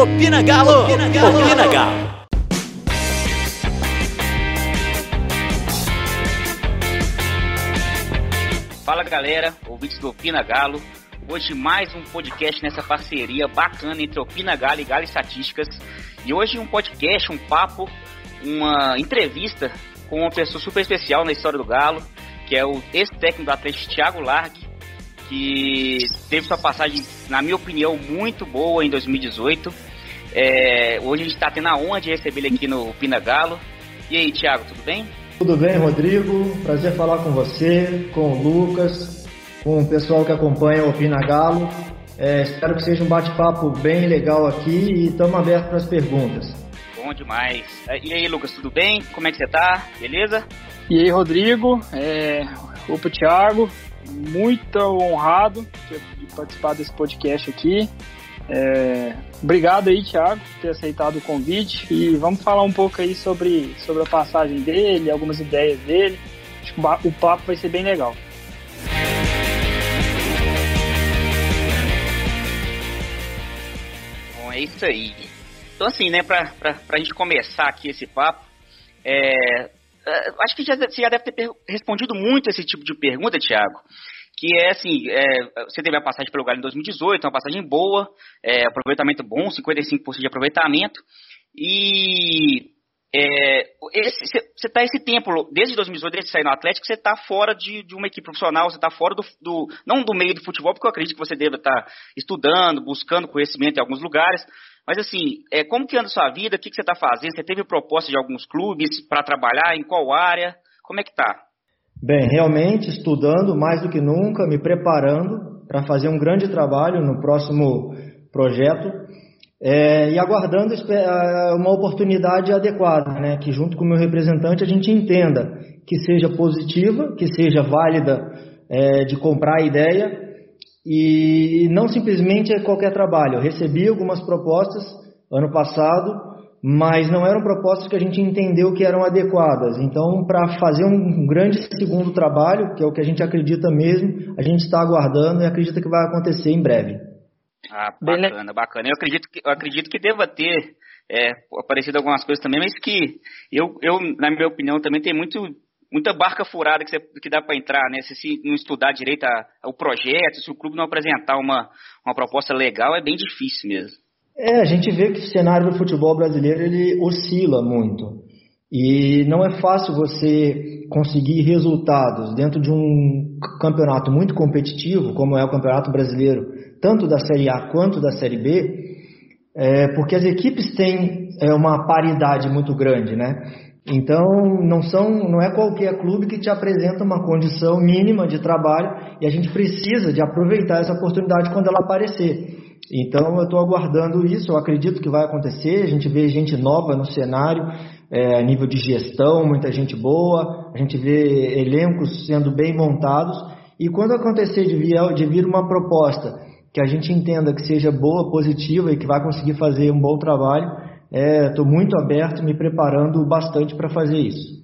Opina Galo! Opina Galo! Opina Galo! Fala galera, ouvintes do Opina Galo. Hoje mais um podcast nessa parceria bacana entre Opina Galo e Galo Estatísticas. E hoje um podcast, um papo, uma entrevista com uma pessoa super especial na história do Galo, que é o ex-técnico do Atlético, Thiago Largue, que teve sua passagem, na minha opinião, muito boa em 2018. É, hoje a gente está tendo a honra de receber ele aqui no Opina Galo. E aí, Thiago, tudo bem? Tudo bem, Rodrigo? Prazer falar com você, com o Lucas, com o pessoal que acompanha o Opina Galo. É, espero que seja um bate-papo bem legal aqui e estamos abertos para as perguntas. Bom demais. E aí, Lucas, tudo bem? Como é que você tá? Beleza? E aí, Rodrigo? É, opa, Thiago. Muito honrado de participar desse podcast aqui. É, obrigado aí, Thiago, por ter aceitado o convite e vamos falar um pouco aí sobre, sobre a passagem dele, algumas ideias dele. Acho que o papo vai ser bem legal. Bom, é isso aí. Então assim, né, pra, pra, pra gente começar aqui esse papo, é, acho que já, você já deve ter respondido muito esse tipo de pergunta, Thiago que é assim, é, você teve a passagem pelo Galo em 2018, uma passagem boa, é, aproveitamento bom, 55% de aproveitamento, e é, você está esse tempo, desde 2018, desde sair no Atlético, você está fora de, de, uma equipe profissional, você está fora do, do, não do meio do futebol, porque eu acredito que você deve estar tá estudando, buscando conhecimento em alguns lugares, mas assim, é, como que anda a sua vida, o que, que você está fazendo, você teve proposta de alguns clubes para trabalhar, em qual área, como é que está? Bem, realmente estudando mais do que nunca, me preparando para fazer um grande trabalho no próximo projeto é, e aguardando uma oportunidade adequada, né, que junto com o meu representante a gente entenda que seja positiva, que seja válida é, de comprar a ideia e não simplesmente qualquer trabalho. Eu recebi algumas propostas ano passado mas não eram propostas que a gente entendeu que eram adequadas. Então, para fazer um grande segundo trabalho, que é o que a gente acredita mesmo, a gente está aguardando e acredita que vai acontecer em breve. Ah, bacana, bacana. Eu acredito que, eu acredito que deva ter é, aparecido algumas coisas também, mas que eu, eu, na minha opinião, também tem muito, muita barca furada que, você, que dá para entrar, né? Se, se não estudar direito a, o projeto, se o clube não apresentar uma, uma proposta legal, é bem difícil mesmo. É, a gente vê que o cenário do futebol brasileiro ele oscila muito. E não é fácil você conseguir resultados dentro de um campeonato muito competitivo, como é o Campeonato Brasileiro, tanto da Série A quanto da Série B, é, porque as equipes têm é, uma paridade muito grande, né? Então não são, não é qualquer clube que te apresenta uma condição mínima de trabalho e a gente precisa de aproveitar essa oportunidade quando ela aparecer. Então eu estou aguardando isso, eu acredito que vai acontecer. A gente vê gente nova no cenário, é, nível de gestão, muita gente boa, a gente vê elencos sendo bem montados. E quando acontecer de vir, de vir uma proposta que a gente entenda que seja boa, positiva e que vai conseguir fazer um bom trabalho, estou é, muito aberto, me preparando bastante para fazer isso.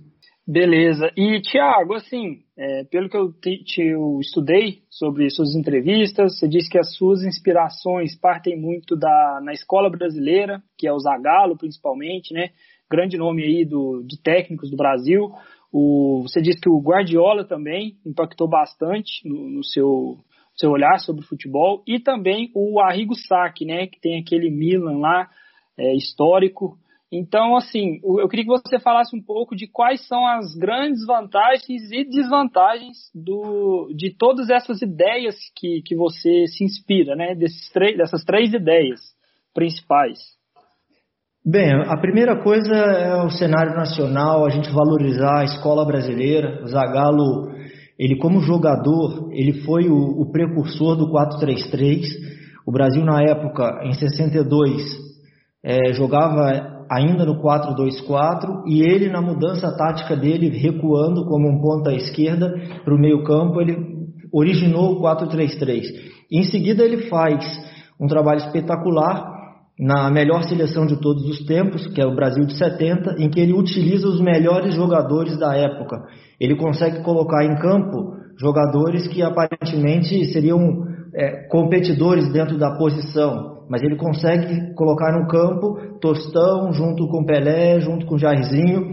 Beleza. E, Tiago, assim, é, pelo que eu, te, te, eu estudei sobre suas entrevistas, você disse que as suas inspirações partem muito da, na escola brasileira, que é o Zagallo, principalmente, né? Grande nome aí do, de técnicos do Brasil. O, você disse que o Guardiola também impactou bastante no, no seu, seu olhar sobre o futebol. E também o Arrigo Sacchi, né? Que tem aquele Milan lá, é, histórico. Então, assim, eu queria que você falasse um pouco de quais são as grandes vantagens e desvantagens do, de todas essas ideias que, que você se inspira, né? Desses dessas três ideias principais. Bem, a primeira coisa é o cenário nacional, a gente valorizar a escola brasileira. O Zagallo, ele como jogador, ele foi o, o precursor do 4-3-3. O Brasil na época, em 62, é, jogava ainda no 4-2-4 e ele na mudança tática dele recuando como um ponta esquerda para o meio campo ele originou o 4-3-3 em seguida ele faz um trabalho espetacular na melhor seleção de todos os tempos que é o Brasil de 70 em que ele utiliza os melhores jogadores da época. Ele consegue colocar em campo jogadores que aparentemente seriam é, competidores dentro da posição mas ele consegue colocar no campo Tostão junto com Pelé, junto com Jairzinho,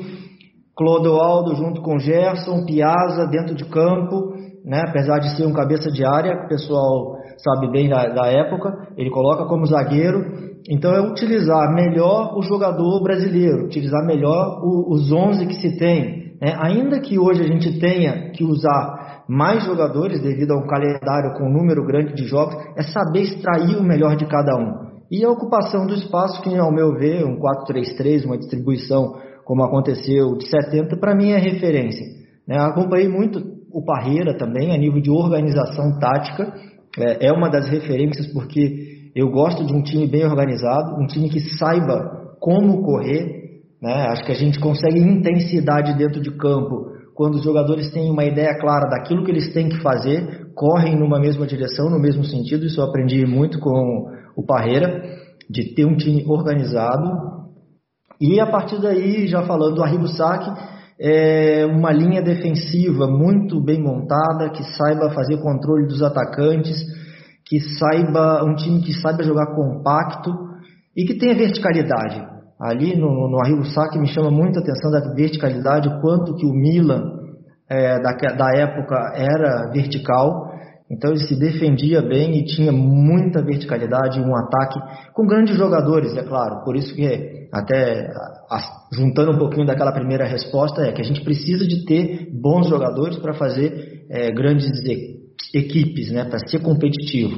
Clodoaldo junto com Gerson, Piazza dentro de campo, né? apesar de ser um cabeça de área, o pessoal sabe bem da, da época, ele coloca como zagueiro. Então é utilizar melhor o jogador brasileiro, utilizar melhor o, os 11 que se tem. Né? Ainda que hoje a gente tenha que usar mais jogadores devido a um calendário com um número grande de jogos, é saber extrair o melhor de cada um. E a ocupação do espaço, que ao meu ver, um 4-3-3, uma distribuição como aconteceu de 70, para mim é referência. Né? Acompanhei muito o Parreira também, a nível de organização tática, é, é uma das referências porque eu gosto de um time bem organizado, um time que saiba como correr. Né? Acho que a gente consegue intensidade dentro de campo quando os jogadores têm uma ideia clara daquilo que eles têm que fazer, correm numa mesma direção, no mesmo sentido. Isso eu aprendi muito com o Parreira, de ter um time organizado. E a partir daí, já falando do Arrigo é uma linha defensiva muito bem montada, que saiba fazer controle dos atacantes, que saiba um time que saiba jogar compacto e que tenha verticalidade. Ali no, no Arrigo Sacchi me chama muito a atenção da verticalidade, o quanto que o Milan é, da, da época era vertical. Então ele se defendia bem e tinha muita verticalidade, um ataque com grandes jogadores, é claro. Por isso que até juntando um pouquinho daquela primeira resposta é que a gente precisa de ter bons jogadores para fazer é, grandes equipes, né, para ser competitivo.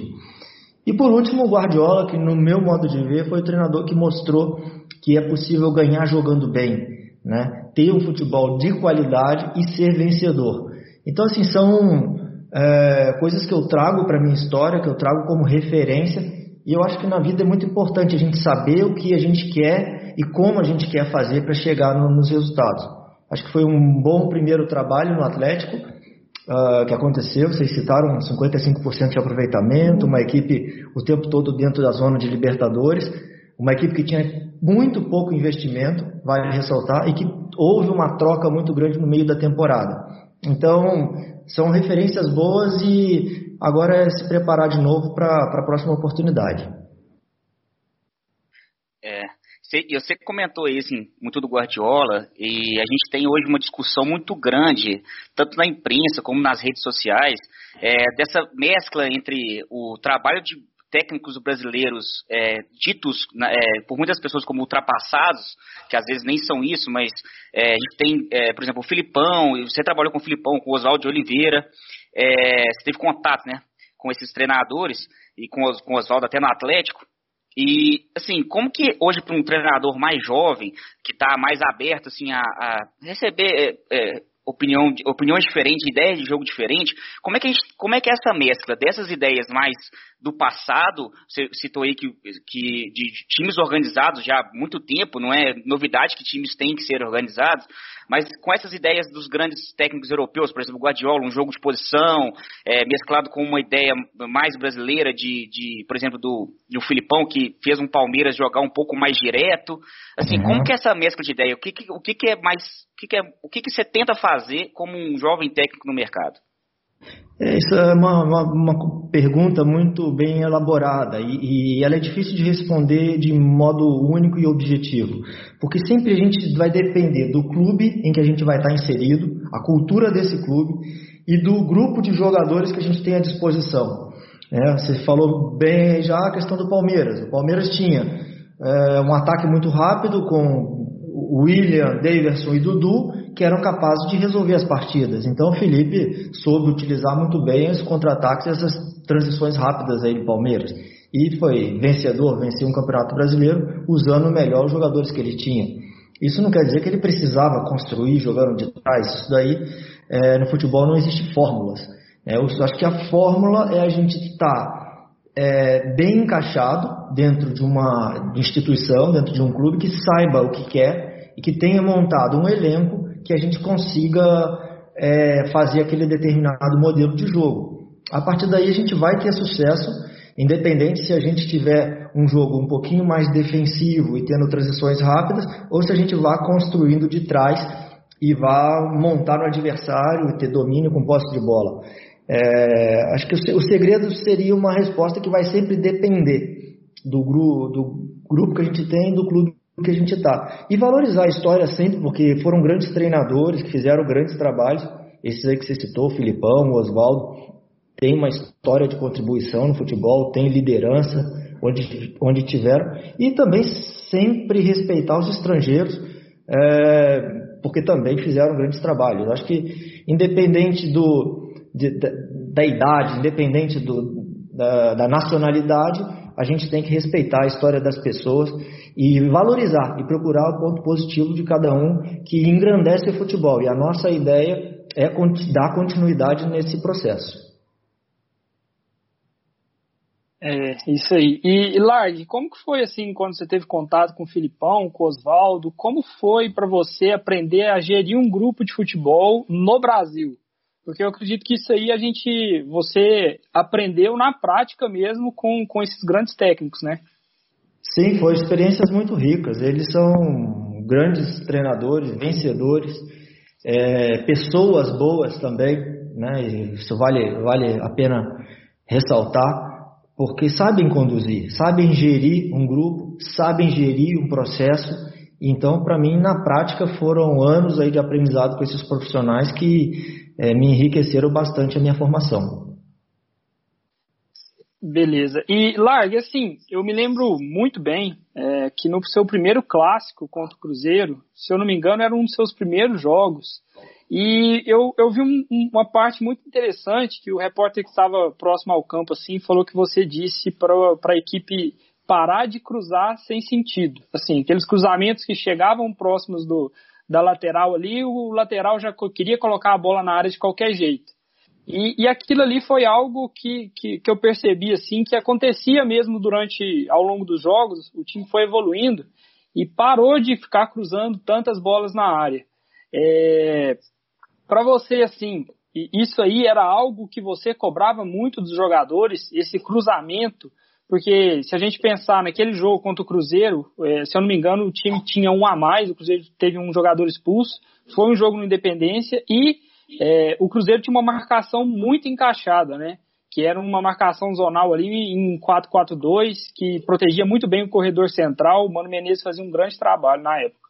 E por último, o Guardiola, que no meu modo de ver foi o treinador que mostrou que é possível ganhar jogando bem, né, ter um futebol de qualidade e ser vencedor. Então assim são é, coisas que eu trago para minha história, que eu trago como referência. E eu acho que na vida é muito importante a gente saber o que a gente quer e como a gente quer fazer para chegar no, nos resultados. Acho que foi um bom primeiro trabalho no Atlético uh, que aconteceu. Vocês citaram 55% de aproveitamento, uma equipe o tempo todo dentro da zona de Libertadores, uma equipe que tinha muito pouco investimento, vale ressaltar, e que houve uma troca muito grande no meio da temporada. Então, são referências boas e agora é se preparar de novo para a próxima oportunidade. É, você comentou isso muito do Guardiola e a gente tem hoje uma discussão muito grande, tanto na imprensa como nas redes sociais, é, dessa mescla entre o trabalho de técnicos brasileiros é, ditos é, por muitas pessoas como ultrapassados, que às vezes nem são isso, mas é, a gente tem, é, por exemplo, o Filipão, você trabalhou com o Filipão, com o Oswaldo Oliveira, é, você teve contato né, com esses treinadores e com, com o Oswaldo até no Atlético. E, assim, como que hoje para um treinador mais jovem, que está mais aberto assim, a, a receber é, opinião, opiniões diferentes, ideias de jogo diferentes, como é, que gente, como é que essa mescla dessas ideias mais do passado, você citou aí que, que de times organizados já há muito tempo, não é novidade que times têm que ser organizados, mas com essas ideias dos grandes técnicos europeus, por exemplo, Guardiola, um jogo de posição, é, mesclado com uma ideia mais brasileira de, de por exemplo, do, do Filipão, que fez um Palmeiras jogar um pouco mais direto. Assim, uhum. como que é essa mescla de ideia? O que, que o que, que é mais. Que, que, é, o que, que você tenta fazer como um jovem técnico no mercado? É, isso é uma, uma, uma, pergunta muito bem elaborada e, e, ela é difícil de responder de modo único e objetivo, porque sempre a gente vai depender do clube em que a gente vai estar inserido, a cultura desse clube e do grupo de jogadores que a gente tem à disposição. É, você falou bem já a questão do Palmeiras. O Palmeiras tinha é, um ataque muito rápido com William, Daverson e Dudu, que eram capazes de resolver as partidas. Então o Felipe soube utilizar muito bem os contra-ataques e essas transições rápidas aí do Palmeiras. E foi vencedor, venceu um campeonato brasileiro usando melhor os jogadores que ele tinha. Isso não quer dizer que ele precisava construir jogando de trás. Isso daí, é, no futebol não existe fórmulas. É, eu acho que a fórmula é a gente estar tá, é, bem encaixado dentro de uma instituição, dentro de um clube que saiba o que quer e que tenha montado um elenco que a gente consiga é, fazer aquele determinado modelo de jogo. A partir daí a gente vai ter sucesso, independente se a gente tiver um jogo um pouquinho mais defensivo e tendo transições rápidas, ou se a gente vá construindo de trás e vá montar no adversário e ter domínio com posse de bola. É, acho que o segredo seria uma resposta que vai sempre depender do, gru, do grupo que a gente tem, do clube que a gente está. E valorizar a história sempre, porque foram grandes treinadores que fizeram grandes trabalhos. Esses aí que você citou, o Filipão, o Oswaldo, tem uma história de contribuição no futebol, tem liderança onde, onde tiveram. E também sempre respeitar os estrangeiros, é, porque também fizeram grandes trabalhos. Acho que, independente do, de, da, da, idade, independente do, da, da nacionalidade, a gente tem que respeitar a história das pessoas e valorizar e procurar o ponto positivo de cada um que engrandece o futebol. E a nossa ideia é dar continuidade nesse processo. É, isso aí. E, e Larg, como que foi assim quando você teve contato com o Filipão, com o Oswaldo? Como foi para você aprender a gerir um grupo de futebol no Brasil? Porque eu acredito que isso aí a gente, você aprendeu na prática mesmo com, com esses grandes técnicos, né? Sim, foram experiências muito ricas. Eles são grandes treinadores, vencedores, é, pessoas boas também, né? Isso vale, vale a pena ressaltar, porque sabem conduzir, sabem gerir um grupo, sabem gerir um processo. Então, para mim, na prática, foram anos aí de aprendizado com esses profissionais que é, me enriqueceram bastante a minha formação. Beleza. E Largue, assim, eu me lembro muito bem é, que no seu primeiro clássico contra o Cruzeiro, se eu não me engano, era um dos seus primeiros jogos. E eu, eu vi um, uma parte muito interessante que o repórter que estava próximo ao campo assim falou que você disse para a equipe parar de cruzar sem sentido. Assim, aqueles cruzamentos que chegavam próximos do, da lateral ali, o lateral já queria colocar a bola na área de qualquer jeito. E, e aquilo ali foi algo que, que, que, eu percebi assim que acontecia mesmo durante ao longo dos jogos. O time foi evoluindo e parou de ficar cruzando tantas bolas na área. É, Para você assim, isso aí era algo que você cobrava muito dos jogadores, esse cruzamento porque se a gente pensar naquele jogo contra o Cruzeiro, é, se eu não me engano, o time tinha um a mais, o Cruzeiro teve um jogador expulso, foi um jogo no Independência e é, o Cruzeiro tinha uma marcação muito encaixada, né? Que era uma marcação zonal ali em 4-4-2, que protegia muito bem o corredor central. O Mano Menezes fazia um grande trabalho na época.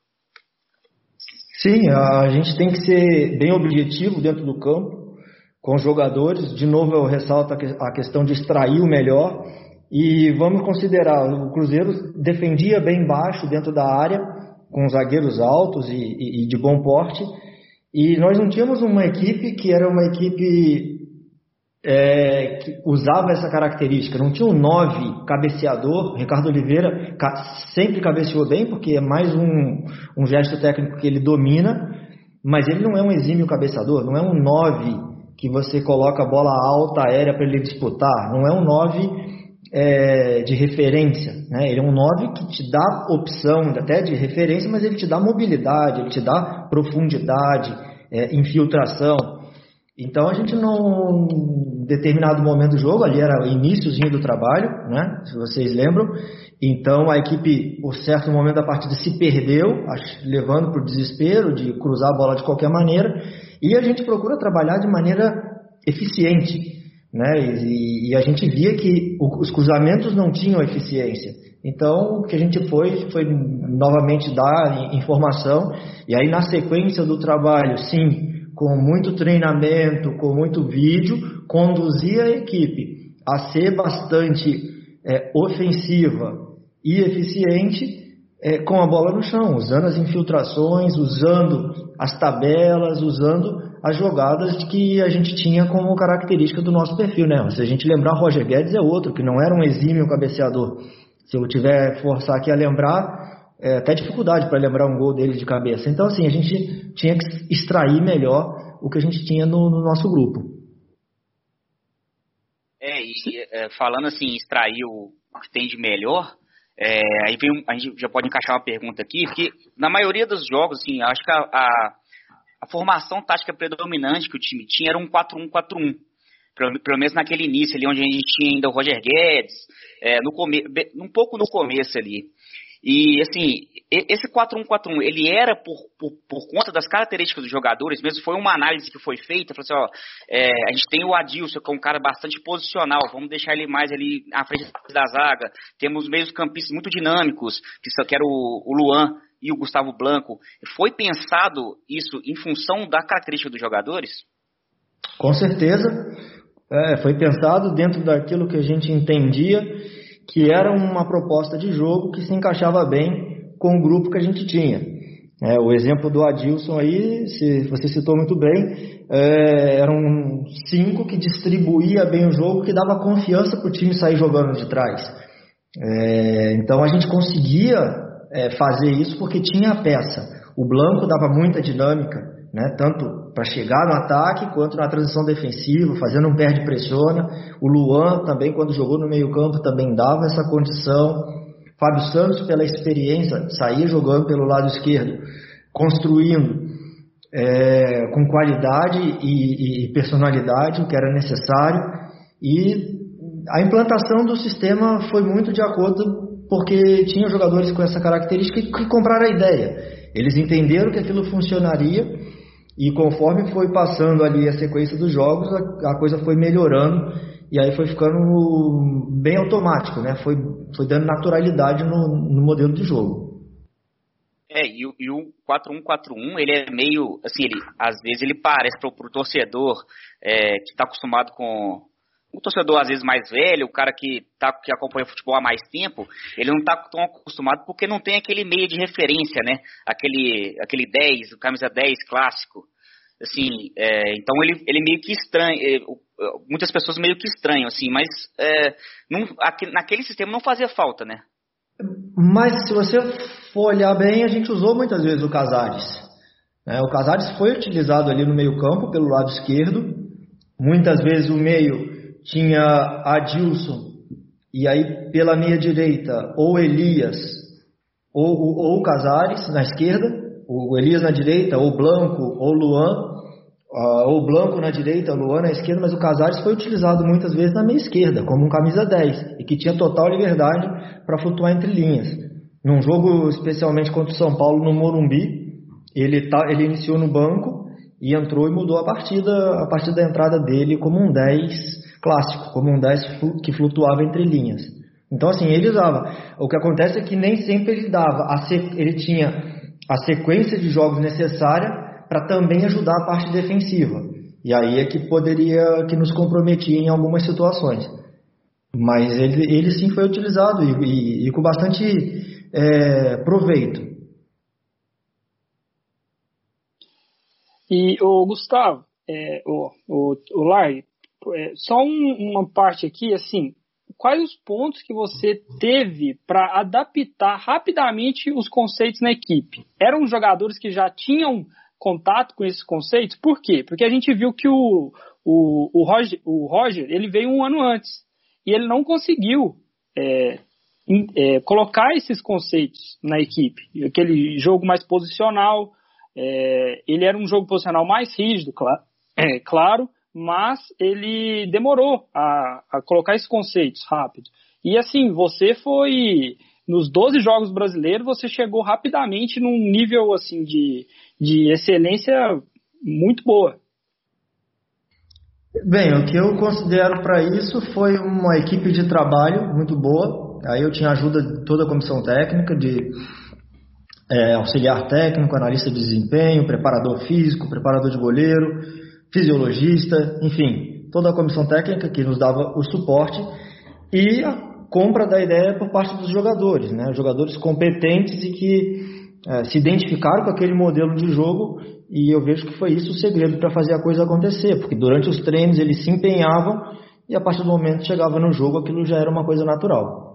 Sim, a gente tem que ser bem objetivo dentro do campo com os jogadores. De novo, eu ressalto a questão de extrair o melhor e vamos considerar, o Cruzeiro defendia bem baixo dentro da área, com zagueiros altos e, e, e de bom porte. E nós não tínhamos uma equipe que era uma equipe é, que usava essa característica. Não tinha um nove cabeceador. Ricardo Oliveira sempre cabeceou bem, porque é mais um, um gesto técnico que ele domina, mas ele não é um exímio cabeceador, não é um nove que você coloca a bola alta aérea para ele disputar. Não é um nove é, de referência. Né? Ele é um 9 que te dá opção até de referência, mas ele te dá mobilidade, ele te dá profundidade, é, infiltração. Então a gente não, em determinado momento do jogo, ali era iníciozinho do trabalho, né? se vocês lembram, então a equipe, por certo momento da partida, se perdeu, levando para o desespero de cruzar a bola de qualquer maneira, e a gente procura trabalhar de maneira eficiente né? E, e, a gente via que os cruzamentos não tinham eficiência. Então, o que a gente foi foi novamente dar informação e aí na sequência do trabalho, sim, com muito treinamento, com muito vídeo, conduzir a equipe a ser bastante é, ofensiva e eficiente é, com a bola no chão, usando as infiltrações, usando as tabelas, usando as jogadas que a gente tinha como característica do nosso perfil, né? Se a gente lembrar, Roger Guedes é outro, que não era um exímio cabeceador. Se eu tiver forçar aqui a lembrar, é até dificuldade para lembrar um gol dele de cabeça. Então, assim, a gente tinha que extrair melhor o que a gente tinha no, no nosso grupo. É, e é, falando assim, extrair o que tem de melhor, é, aí vem, a gente já pode encaixar uma pergunta aqui, porque na maioria dos jogos, assim, acho que a, a a formação tática predominante que o time tinha era um 4-1-4-1. Pelo, pelo, menos naquele início ali, onde a gente tinha ainda o Roger Guedes, é, no come, um pouco no começo ali. E, assim, esse 4-1-4-1, ele era por, por, por, conta das características dos jogadores, mesmo? Foi uma análise que foi feita, falou assim, ó, é, a gente tem o Adilson, que é um cara bastante posicional, vamos deixar ele mais ali à frente da zaga, temos meios campistas muito dinâmicos, que, que era o, o Luan e o Gustavo Blanco. Foi pensado isso em função da característica dos jogadores? Com certeza, é, foi pensado dentro daquilo que a gente entendia que era uma proposta de jogo que se encaixava bem com o grupo que a gente tinha. É, o exemplo do Adilson aí, se, você citou muito bem, é, eram cinco que distribuía bem o jogo, que dava confiança para o time sair jogando de trás. É, então a gente conseguia é, fazer isso porque tinha a peça. O Blanco dava muita dinâmica, né, tanto para chegar no ataque quanto na transição defensiva, fazendo um perde-pressiona. O Luan também, quando jogou no meio-campo, também dava essa condição. Fábio Santos, pela experiência, saía jogando pelo lado esquerdo, construindo é, com qualidade e, e, personalidade o que era necessário. E a implantação do sistema foi muito de acordo porque tinha jogadores com essa característica que compraram a ideia. Eles entenderam que aquilo funcionaria e conforme foi passando ali a sequência dos jogos, a, a coisa foi melhorando e aí foi ficando bem automático, né? Foi, foi dando naturalidade no, no modelo de jogo. É, e, e o 4-1-4-1, ele é meio, assim, ele, às vezes ele parece para o torcedor é, que está acostumado com, o torcedor às vezes mais velho, o cara que, tá, que acompanha futebol há mais tempo, ele não está tão acostumado porque não tem aquele meio de referência, né? Aquele, aquele 10, o camisa 10 clássico. Assim, é, então ele, ele meio que estranha, é, muitas pessoas meio que estranham, assim, mas é, não, naquele sistema não fazia falta, né? Mas se você for olhar bem, a gente usou muitas vezes o Casares. Né? O Casares foi utilizado ali no meio campo, pelo lado esquerdo. Muitas vezes o meio tinha Adilson, e aí pela meia direita, ou Elias, ou, ou, ou Casares na esquerda o Elias na direita, ou Blanco, ou Luan, uh, ou Blanco na direita, Luan na esquerda, mas o Casares foi utilizado muitas vezes na meia esquerda, como um camisa 10, e que tinha total liberdade para flutuar entre linhas. Num jogo especialmente contra o São Paulo no Morumbi, ele, tá, ele iniciou no banco e entrou e mudou a partida a partir da entrada dele como um 10 clássico, como um 10 que flutuava entre linhas. Então assim, ele usava. O que acontece é que nem sempre ele dava, ele tinha a sequência de jogos necessária para também ajudar a parte defensiva. E aí é que poderia, que nos comprometia em algumas situações. Mas ele, ele sim foi utilizado e, e, e com bastante é, proveito. E o Gustavo, é, o, o, o Larry, é, só um, uma parte aqui, assim, quais os pontos que você teve para adaptar rapidamente os conceitos na equipe? Eram jogadores que já tinham contato com esses conceitos? Por quê? Porque a gente viu que o, o, o, Roger, o Roger ele veio um ano antes e ele não conseguiu é, é, colocar esses conceitos na equipe. Aquele jogo mais posicional, é, ele era um jogo posicional mais rígido, claro, é, claro mas ele demorou a, a colocar esses conceitos rápido. E assim, você foi nos 12 jogos brasileiros, você chegou rapidamente num nível assim de, de excelência muito boa. Bem, o que eu considero para isso foi uma equipe de trabalho muito boa. Aí eu tinha ajuda de toda a comissão técnica, de é, auxiliar técnico, analista de desempenho, preparador físico, preparador de goleiro, fisiologista, enfim, toda a comissão técnica que nos dava o suporte e a compra da ideia por parte dos jogadores, né? Jogadores competentes e que é, se identificaram com aquele modelo de jogo e eu vejo que foi isso o segredo para fazer a coisa acontecer, porque durante os treinos eles se empenhavam e a partir do momento que chegava no jogo aquilo já era uma coisa natural.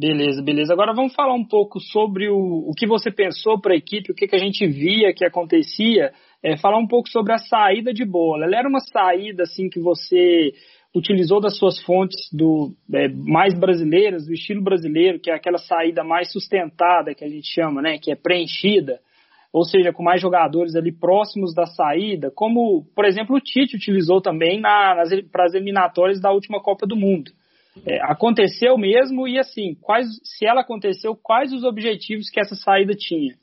Beleza, beleza. Agora vamos falar um pouco sobre o, o que você pensou para a equipe, o que, que a gente via que acontecia. É, falar um pouco sobre a saída de bola. Ela era uma saída assim que você utilizou das suas fontes do é, mais brasileiras, do estilo brasileiro, que é aquela saída mais sustentada que a gente chama, né, que é preenchida, ou seja, com mais jogadores ali próximos da saída, como por exemplo o Tite utilizou também na, nas para as eliminatórias da última Copa do Mundo. É, aconteceu mesmo e assim, quais, se ela aconteceu, quais os objetivos que essa saída tinha?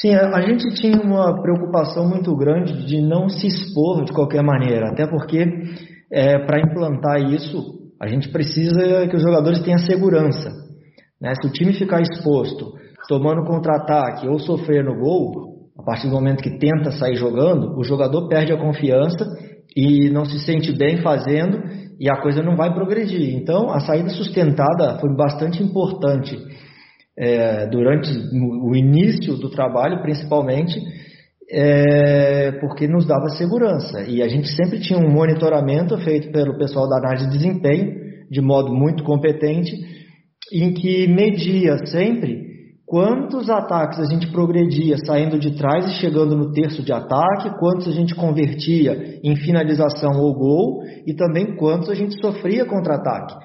Sim, a gente tinha uma preocupação muito grande de não se expor de qualquer maneira, até porque é, para implantar isso a gente precisa que os jogadores tenham segurança. Né? Se o time ficar exposto, tomando contra-ataque ou sofrer no gol, a partir do momento que tenta sair jogando, o jogador perde a confiança e não se sente bem fazendo e a coisa não vai progredir. Então, a saída sustentada foi bastante importante é, durante o início do trabalho, principalmente, é, porque nos dava segurança. E a gente sempre tinha um monitoramento feito pelo pessoal da análise de desempenho, de modo muito competente, em que media sempre quantos ataques a gente progredia saindo de trás e chegando no terço de ataque, quantos a gente convertia em finalização ou gol e também quantos a gente sofria contra-ataque.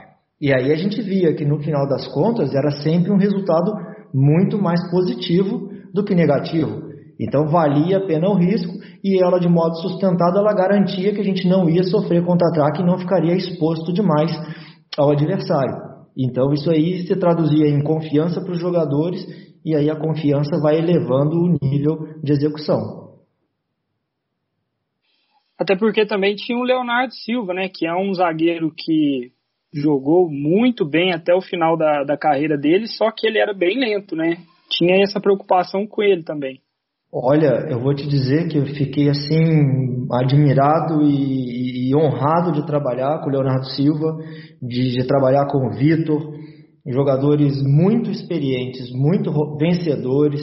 E aí a gente via que no final das contas era sempre um resultado muito mais positivo do que negativo. Então valia a pena o risco e ela de modo sustentado ela garantia que a gente não ia sofrer contra-ataque e não ficaria exposto demais ao adversário. Então isso aí se traduzia em confiança para os jogadores e aí a confiança vai elevando o nível de execução. Até porque também tinha o Leonardo Silva, né, que é um zagueiro que jogou muito bem até o final da, da carreira dele, só que ele era bem lento, né? Tinha essa preocupação com ele também. Olha, eu vou te dizer que eu fiquei assim admirado e, e honrado de trabalhar com o Leonardo Silva, de, de trabalhar com o Vitor, jogadores muito experientes, muito vencedores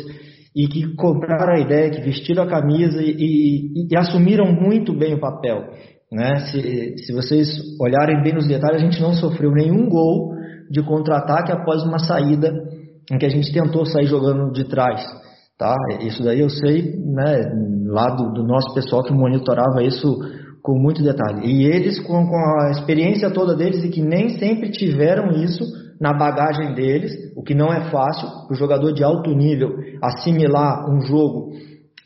e que compraram a ideia, que vestiram a camisa e, e, e assumiram muito bem o papel. Né? Se, se vocês olharem bem nos detalhes, a gente não sofreu nenhum gol de contra-ataque após uma saída em que a gente tentou sair jogando de trás. Tá? Isso daí eu sei, né, lá do, do nosso pessoal que monitorava isso com muito detalhe. E eles, com, com, a experiência toda deles, e que nem sempre tiveram isso na bagagem deles, o que não é fácil, o jogador de alto nível assimilar um jogo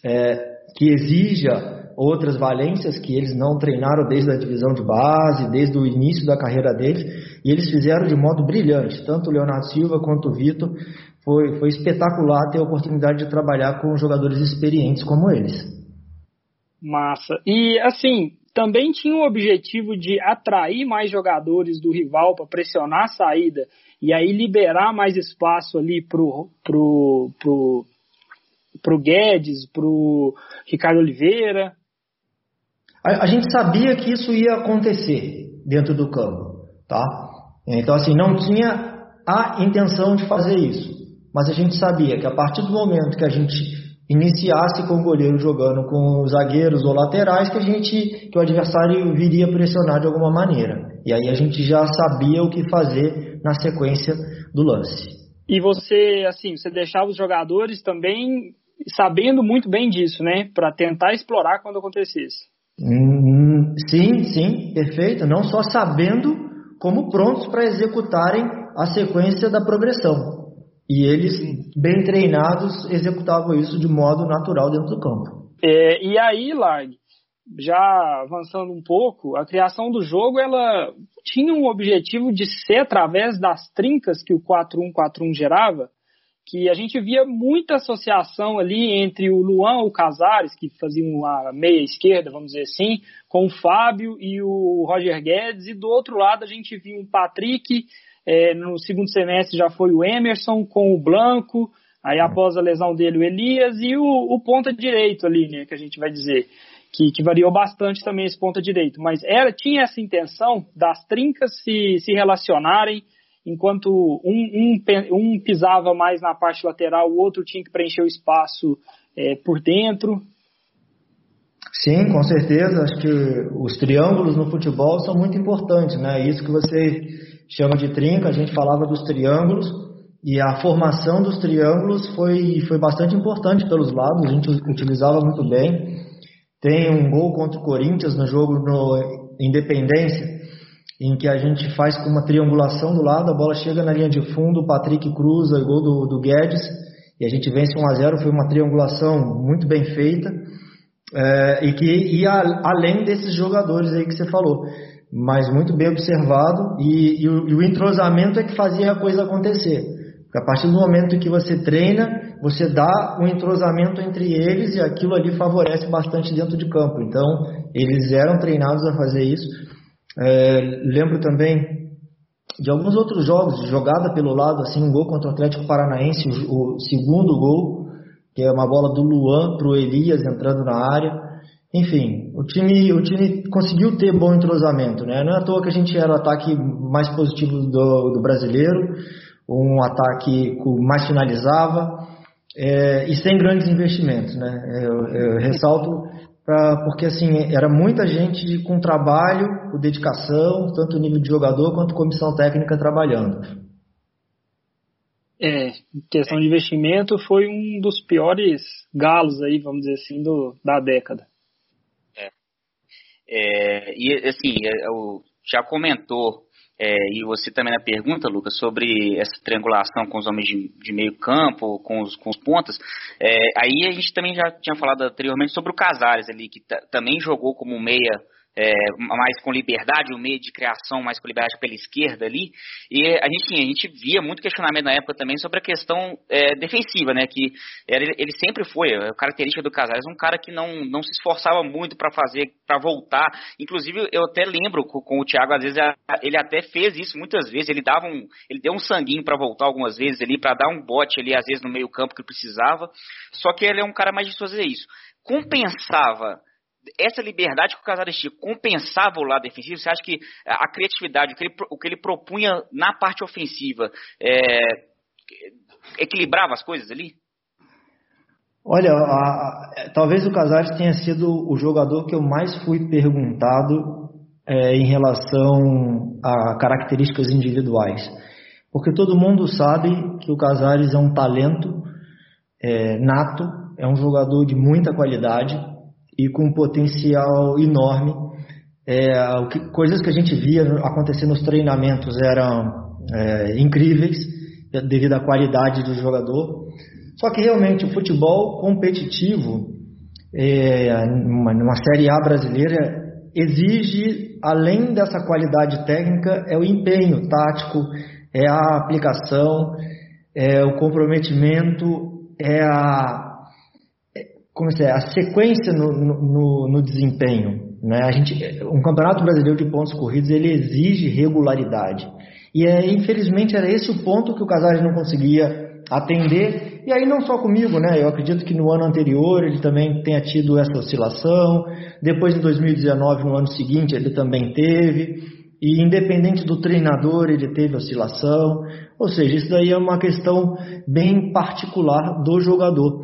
é, que exija outras valências que eles não treinaram desde a divisão de base, desde o início da carreira deles, e eles fizeram de modo brilhante, tanto o Leonardo Silva quanto o Vitor, foi, foi espetacular ter a oportunidade de trabalhar com jogadores experientes como eles. Massa. E assim, também tinha o objetivo de atrair mais jogadores do rival para pressionar a saída e aí liberar mais espaço ali pro, pro, pro, pro Guedes, pro Ricardo Oliveira. A, a gente sabia que isso ia acontecer dentro do campo, tá? Então assim, não tinha a intenção de fazer isso mas a gente sabia que a partir do momento que a gente iniciasse com o goleiro jogando com zagueiros ou laterais, que a gente, que o adversário viria pressionar de alguma maneira. E aí a gente já sabia o que fazer na sequência do lance. E você, assim, você deixava os jogadores também sabendo muito bem disso, né, para tentar explorar quando acontecesse. Hum, sim, sim, perfeito. Não só sabendo, como prontos para executarem a sequência da progressão. E eles, bem treinados, executavam isso de modo natural dentro do campo. É, e aí, Lag, já avançando um pouco, a criação do jogo ela tinha um objetivo de ser através das trincas que o 4-1-4-1 gerava, que a gente via muita associação ali entre o Luan, o Casares, que faziam a meia esquerda, vamos dizer assim, com o Fábio e o Roger Guedes, e do outro lado a gente via um Patrick é, no segundo semestre já foi o Emerson com o Blanco, aí após a lesão dele o Elias e o, o ponta direito ali, né, que a gente vai dizer. Que, que, variou bastante também esse ponta direito, mas era tinha essa intenção das trincas se, se relacionarem, enquanto um, um, um pisava mais na parte lateral, o outro tinha que preencher o espaço é, por dentro. Sim, com certeza. Acho que os triângulos no futebol são muito importantes, né? Isso que você chama de trinca, a gente falava dos triângulos, e a formação dos triângulos foi, foi bastante importante pelos lados, a gente utilizava muito bem. Tem um gol contra o Corinthians no jogo no Independência, em que a gente faz com uma triangulação do lado, a bola chega na linha de fundo, o Patrick cruza, gol do, do Guedes, e a gente vence 1 a 0 foi uma triangulação muito bem feita, é, e que ia além desses jogadores aí que você falou. mas muito bem observado e, e, o, e o entrosamento é que fazia a coisa acontecer. Porque a partir do momento que você treina, você dá um entrosamento entre eles e aquilo ali favorece bastante dentro de campo. Então, eles eram treinados a fazer isso. É, lembro também de alguns outros jogos, jogada pelo lado, assim, um gol contra o Atlético Paranaense, o, o segundo gol, que é uma bola do Luan para o Elias entrando na área. Enfim, o time, o time conseguiu ter bom entrosamento, né? Não é à toa que a gente era o ataque mais positivo do, do brasileiro, um ataque que mais finalizava é, e sem grandes investimentos, né? Eu, eu ressalto pra, porque assim era muita gente com trabalho, com dedicação, tanto nível de jogador quanto comissão técnica trabalhando. É, questão de investimento foi um dos piores galos aí, vamos dizer assim, do, da década. É, e assim, eu é, já comentou, é, e você também na pergunta, Lucas, sobre essa triangulação com os homens de, de meio campo, com os, com os pontas. É, aí a gente também já tinha falado anteriormente sobre o Casares ali, que também jogou como meia é, mais com liberdade, o meio de criação mais com liberdade pela esquerda ali. E a gente, a gente via muito questionamento na época também sobre a questão é, defensiva, né? Que era, ele sempre foi, a característica do Casares, um cara que não, não se esforçava muito para fazer, para voltar. Inclusive, eu até lembro com, com, o Thiago, às vezes ele até fez isso muitas vezes, ele dava um, ele deu um sanguinho para voltar algumas vezes ali, para dar um bote ali, às vezes no meio campo que precisava. Só que ele é um cara mais de fazer isso. Compensava essa liberdade que o Casares tinha compensava o lado defensivo? Você acha que a criatividade, o que ele, o que ele propunha na parte ofensiva, é, equilibrava as coisas ali? Olha, a, a, talvez o Casares tenha sido o jogador que eu mais fui perguntado é, em relação a características individuais. Porque todo mundo sabe que o Casares é um talento é, nato, é um jogador de muita qualidade, e com um potencial enorme. É, coisas que a gente via acontecer nos treinamentos eram é, incríveis devido à qualidade do jogador. Só que realmente o futebol competitivo, é, numa, numa Série A brasileira, exige, além dessa qualidade técnica, é o empenho tático, é a aplicação, é o comprometimento, é a como é, a sequência no, no, no desempenho. Né? A gente, um campeonato brasileiro de pontos corridos ele exige regularidade. E é, infelizmente era esse o ponto que o Casares não conseguia atender. E aí não só comigo, né? Eu acredito que no ano anterior ele também tenha tido essa oscilação. Depois em 2019, no ano seguinte, ele também teve. E independente do treinador, ele teve oscilação. Ou seja, isso daí é uma questão bem particular do jogador.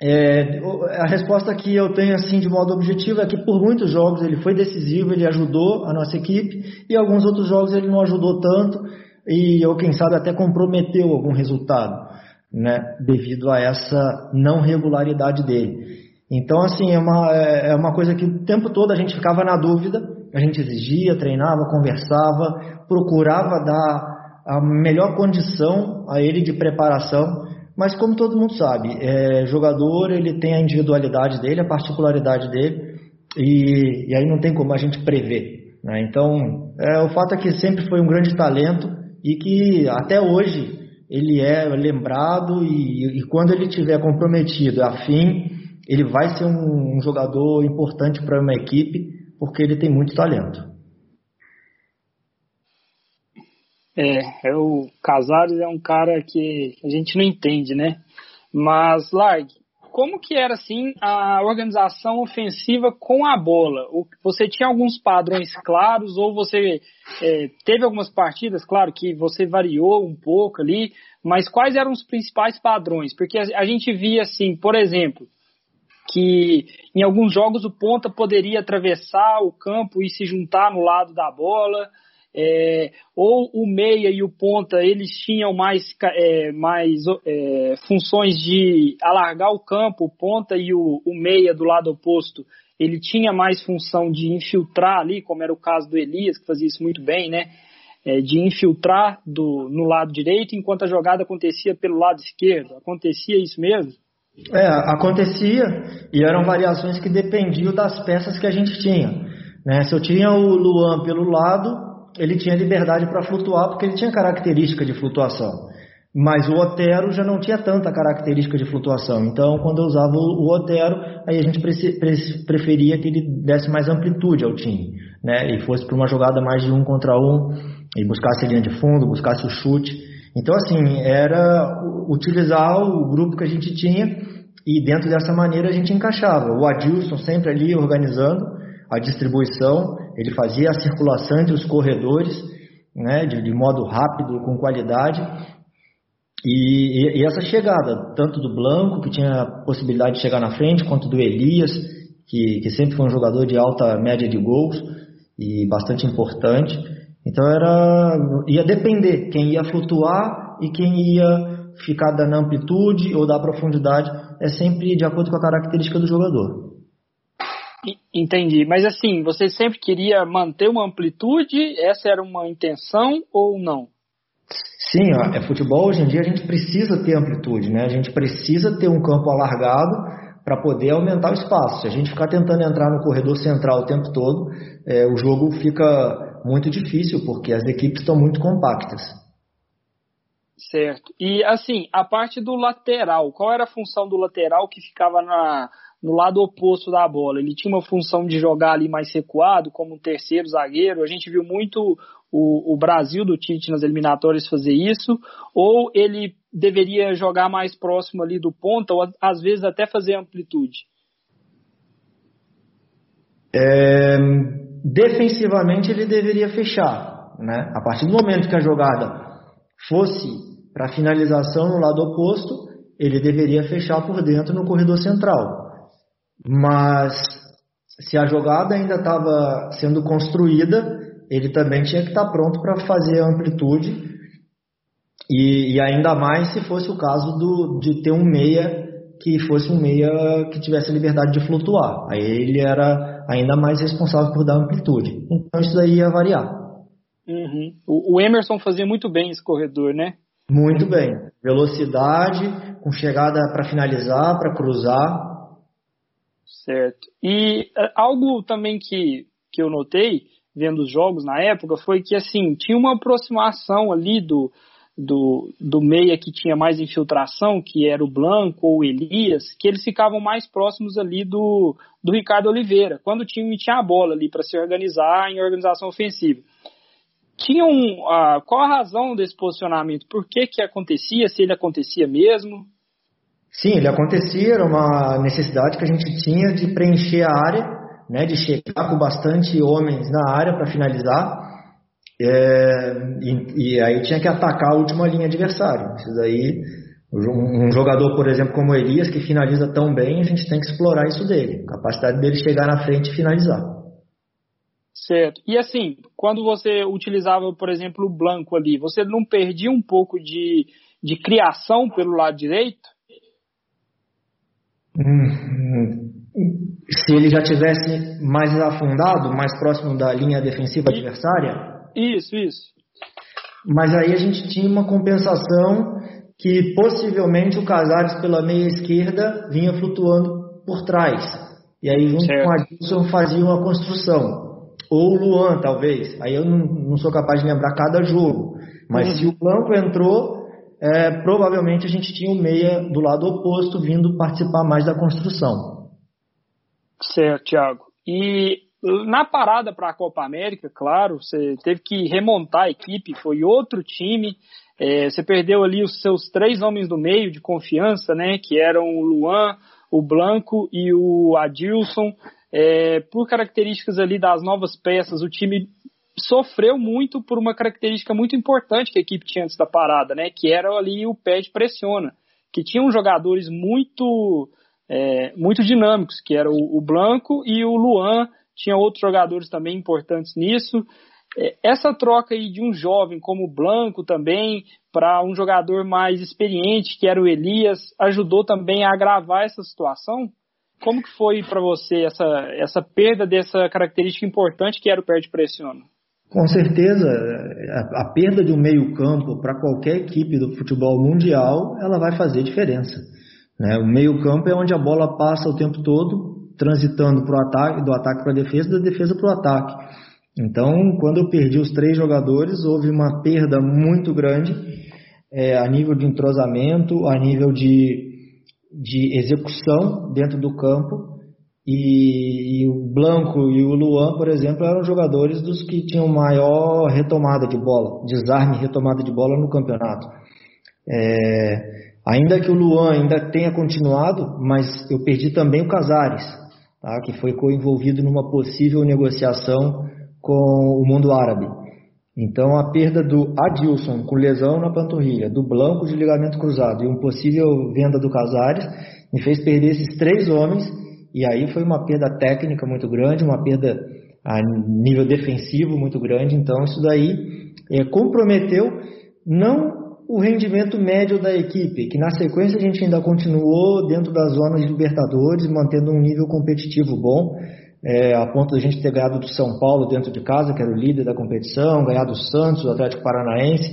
É, a resposta que eu tenho assim de modo objetivo é que por muitos jogos ele foi decisivo, ele ajudou a nossa equipe e alguns outros jogos ele não ajudou tanto e ou quem sabe até comprometeu algum resultado, né, devido a essa não regularidade dele. Então assim é uma é, é uma coisa que o tempo todo a gente ficava na dúvida, a gente exigia, treinava, conversava, procurava dar a melhor condição a ele de preparação mas como todo mundo sabe, é, jogador ele tem a individualidade dele, a particularidade dele, e, e aí não tem como a gente prever. Né? Então, é, o fato é que sempre foi um grande talento e que até hoje ele é lembrado e, e quando ele tiver comprometido, afim, ele vai ser um, um jogador importante para uma equipe porque ele tem muito talento. É, é o Casares é um cara que a gente não entende, né? Mas, Larg, como que era assim a organização ofensiva com a bola? Você tinha alguns padrões claros ou você é, teve algumas partidas, claro que você variou um pouco ali, mas quais eram os principais padrões? Porque a, a gente via assim, por exemplo, que em alguns jogos o ponta poderia atravessar o campo e se juntar no lado da bola é, ou o meia e o ponta eles tinham mais, é, mais é, funções de alargar o campo, o ponta e o, o, meia do lado oposto ele tinha mais função de infiltrar ali, como era o caso do Elias, que fazia isso muito bem, né? É, de infiltrar do, no lado direito enquanto a jogada acontecia pelo lado esquerdo. Acontecia isso mesmo? É, acontecia e eram variações que dependiam das peças que a gente tinha. Né? Se eu tinha o Luan pelo lado, ele tinha liberdade para flutuar, porque ele tinha característica de flutuação. Mas o Otero já não tinha tanta característica de flutuação. Então, quando eu usava o Otero, aí a gente preferia que ele desse mais amplitude ao time. Né? E fosse para uma jogada mais de um contra um, e buscasse a linha de fundo, buscasse o chute. Então, assim, era utilizar o grupo que a gente tinha e dentro dessa maneira a gente encaixava. O Adilson sempre ali organizando a distribuição, ele fazia a circulação entre os corredores, né, de, de modo rápido, com qualidade, e, e, e, essa chegada, tanto do Blanco, que tinha a possibilidade de chegar na frente, quanto do Elias, que, que sempre foi um jogador de alta média de gols e bastante importante. Então era ia depender quem ia flutuar e quem ia ficar dando amplitude ou dar profundidade, é sempre de acordo com a característica do jogador. Entendi, mas assim, você sempre queria manter uma amplitude? Essa era uma intenção ou não? Sim, é futebol hoje em dia a gente precisa ter amplitude, né? A gente precisa ter um campo alargado para poder aumentar o espaço. Se a gente ficar tentando entrar no corredor central o tempo todo, é, o jogo fica muito difícil porque as equipes estão muito compactas. Certo. E assim, a parte do lateral, qual era a função do lateral que ficava na, no lado oposto da bola? Ele tinha uma função de jogar ali mais recuado, como um terceiro zagueiro. A gente viu muito o, o Brasil do Tite nas eliminatórias fazer isso, ou ele deveria jogar mais próximo ali do ponta, ou às vezes até fazer amplitude? É, defensivamente ele deveria fechar, né? A partir do momento que a jogada fosse para finalização no lado oposto, ele deveria fechar por dentro no corredor central. Mas se a jogada ainda estava sendo construída, ele também tinha que estar pronto para fazer a amplitude e, e, ainda mais se fosse o caso do, de ter um meia que fosse um meia que tivesse liberdade de flutuar. Aí ele era ainda mais responsável por dar amplitude. Então isso daí ia variar. Uhum. O, o Emerson fazia muito bem esse corredor, né? Muito bem. Velocidade, com chegada para finalizar, para cruzar. Certo. E uh, algo também que, que eu notei vendo os jogos na época foi que assim tinha uma aproximação ali do, do, do meia que tinha mais infiltração, que era o Blanco ou o Elias, que eles ficavam mais próximos ali do, do Ricardo Oliveira, quando o time tinha a bola ali para se organizar em organização ofensiva. Tinha um, uh, qual a razão desse posicionamento? Por que que acontecia? Se ele acontecia mesmo? Sim, ele acontecia, era uma necessidade que a gente tinha de preencher a área né, de chegar com bastante homens na área para finalizar. É, e, e, aí tinha que atacar a última linha adversária. Isso daí, um jogador, por exemplo, como Elias, que finaliza tão bem, a gente tem que explorar isso dele, a capacidade dele chegar na frente e finalizar. Certo. E assim, quando você utilizava, por exemplo, o Blanco ali, você não perdia um pouco de, de criação pelo lado direito? Hum, se ele já tivesse mais afundado, mais próximo da linha defensiva adversária? Isso, isso. Mas aí a gente tinha uma compensação que possivelmente o Casares pela meia esquerda vinha flutuando por trás. E aí junto certo. com a Adilson fazia uma construção. Ou o Luan, talvez. Aí eu não, não sou capaz de lembrar cada jogo. Mas uhum. se o Blanco entrou, é, provavelmente a gente tinha o meia do lado oposto vindo participar mais da construção. Certo, Thiago. E na parada para a Copa América, claro, você teve que remontar a equipe, foi outro time. É, você perdeu ali os seus três homens do meio de confiança, né? Que eram o Luan, o Blanco e o Adilson. É, por características ali das novas peças, o time sofreu muito por uma característica muito importante que a equipe tinha antes da parada, né? Que era ali o pé de pressiona, que tinham jogadores muito é, muito dinâmicos, que era o, o, Blanco e o Luan, tinha outros jogadores também importantes nisso. É, essa troca aí de um jovem como o Blanco também para um jogador mais experiente, que era o Elias, ajudou também a agravar essa situação? Como que foi para você essa, essa perda dessa característica importante que era o pé de pressiona? Com certeza, a, perda de um meio campo para qualquer equipe do futebol mundial, ela vai fazer diferença. Né? O meio-campo é onde a bola passa o tempo todo transitando pro ataque, do ataque para a defesa, da defesa para o ataque. Então, quando eu perdi os três jogadores, houve uma perda muito grande é, a nível de entrosamento, a nível de, de execução dentro do campo. E, e, o Blanco e o Luan, por exemplo, eram jogadores dos que tinham maior retomada de bola, desarme e retomada de bola no campeonato. É, ainda que o Luan ainda tenha continuado, mas eu perdi também o Casares, tá, que foi co-envolvido numa possível negociação com o mundo árabe. Então a perda do Adilson com lesão na panturrilha, do Blanco de ligamento cruzado e um possível venda do Casares me fez perder esses três homens e aí foi uma perda técnica muito grande, uma perda a nível defensivo muito grande. Então isso daí é, comprometeu não o rendimento médio da equipe, que na sequência a gente ainda continuou dentro da zona de Libertadores, mantendo um nível competitivo bom, é, a ponto de a gente ter ganhado do São Paulo dentro de casa, que era o líder da competição, ganhado do Santos, do Atlético Paranaense,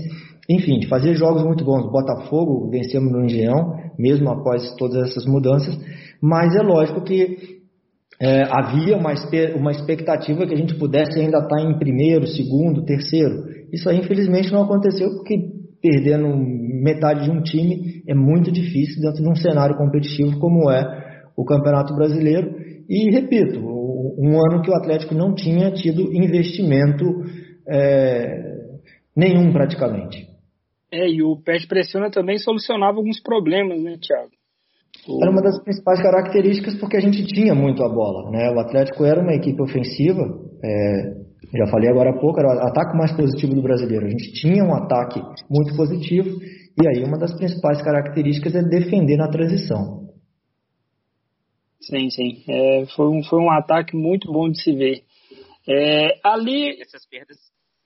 enfim, de fazer jogos muito bons. Botafogo vencemos no Engenhão, mesmo após todas essas mudanças, mas é lógico que é, havia uma, uma expectativa que a gente pudesse ainda estar em primeiro, segundo, terceiro. Isso aí infelizmente não aconteceu porque perdendo metade de um time é muito difícil dentro de um cenário competitivo como é o Campeonato Brasileiro. E repito, um ano que o Atlético não tinha tido investimento é, nenhum praticamente. É, e o Pet Pressiona também solucionava alguns problemas, né, Thiago? Era uma das principais características porque a gente tinha muito a bola. Né? O Atlético era uma equipe ofensiva, é, já falei agora há pouco, era o ataque mais positivo do brasileiro. A gente tinha um ataque muito positivo, e aí uma das principais características é defender na transição. Sim, sim. É, foi, um, foi um ataque muito bom de se ver. É, ali. Essas perdas,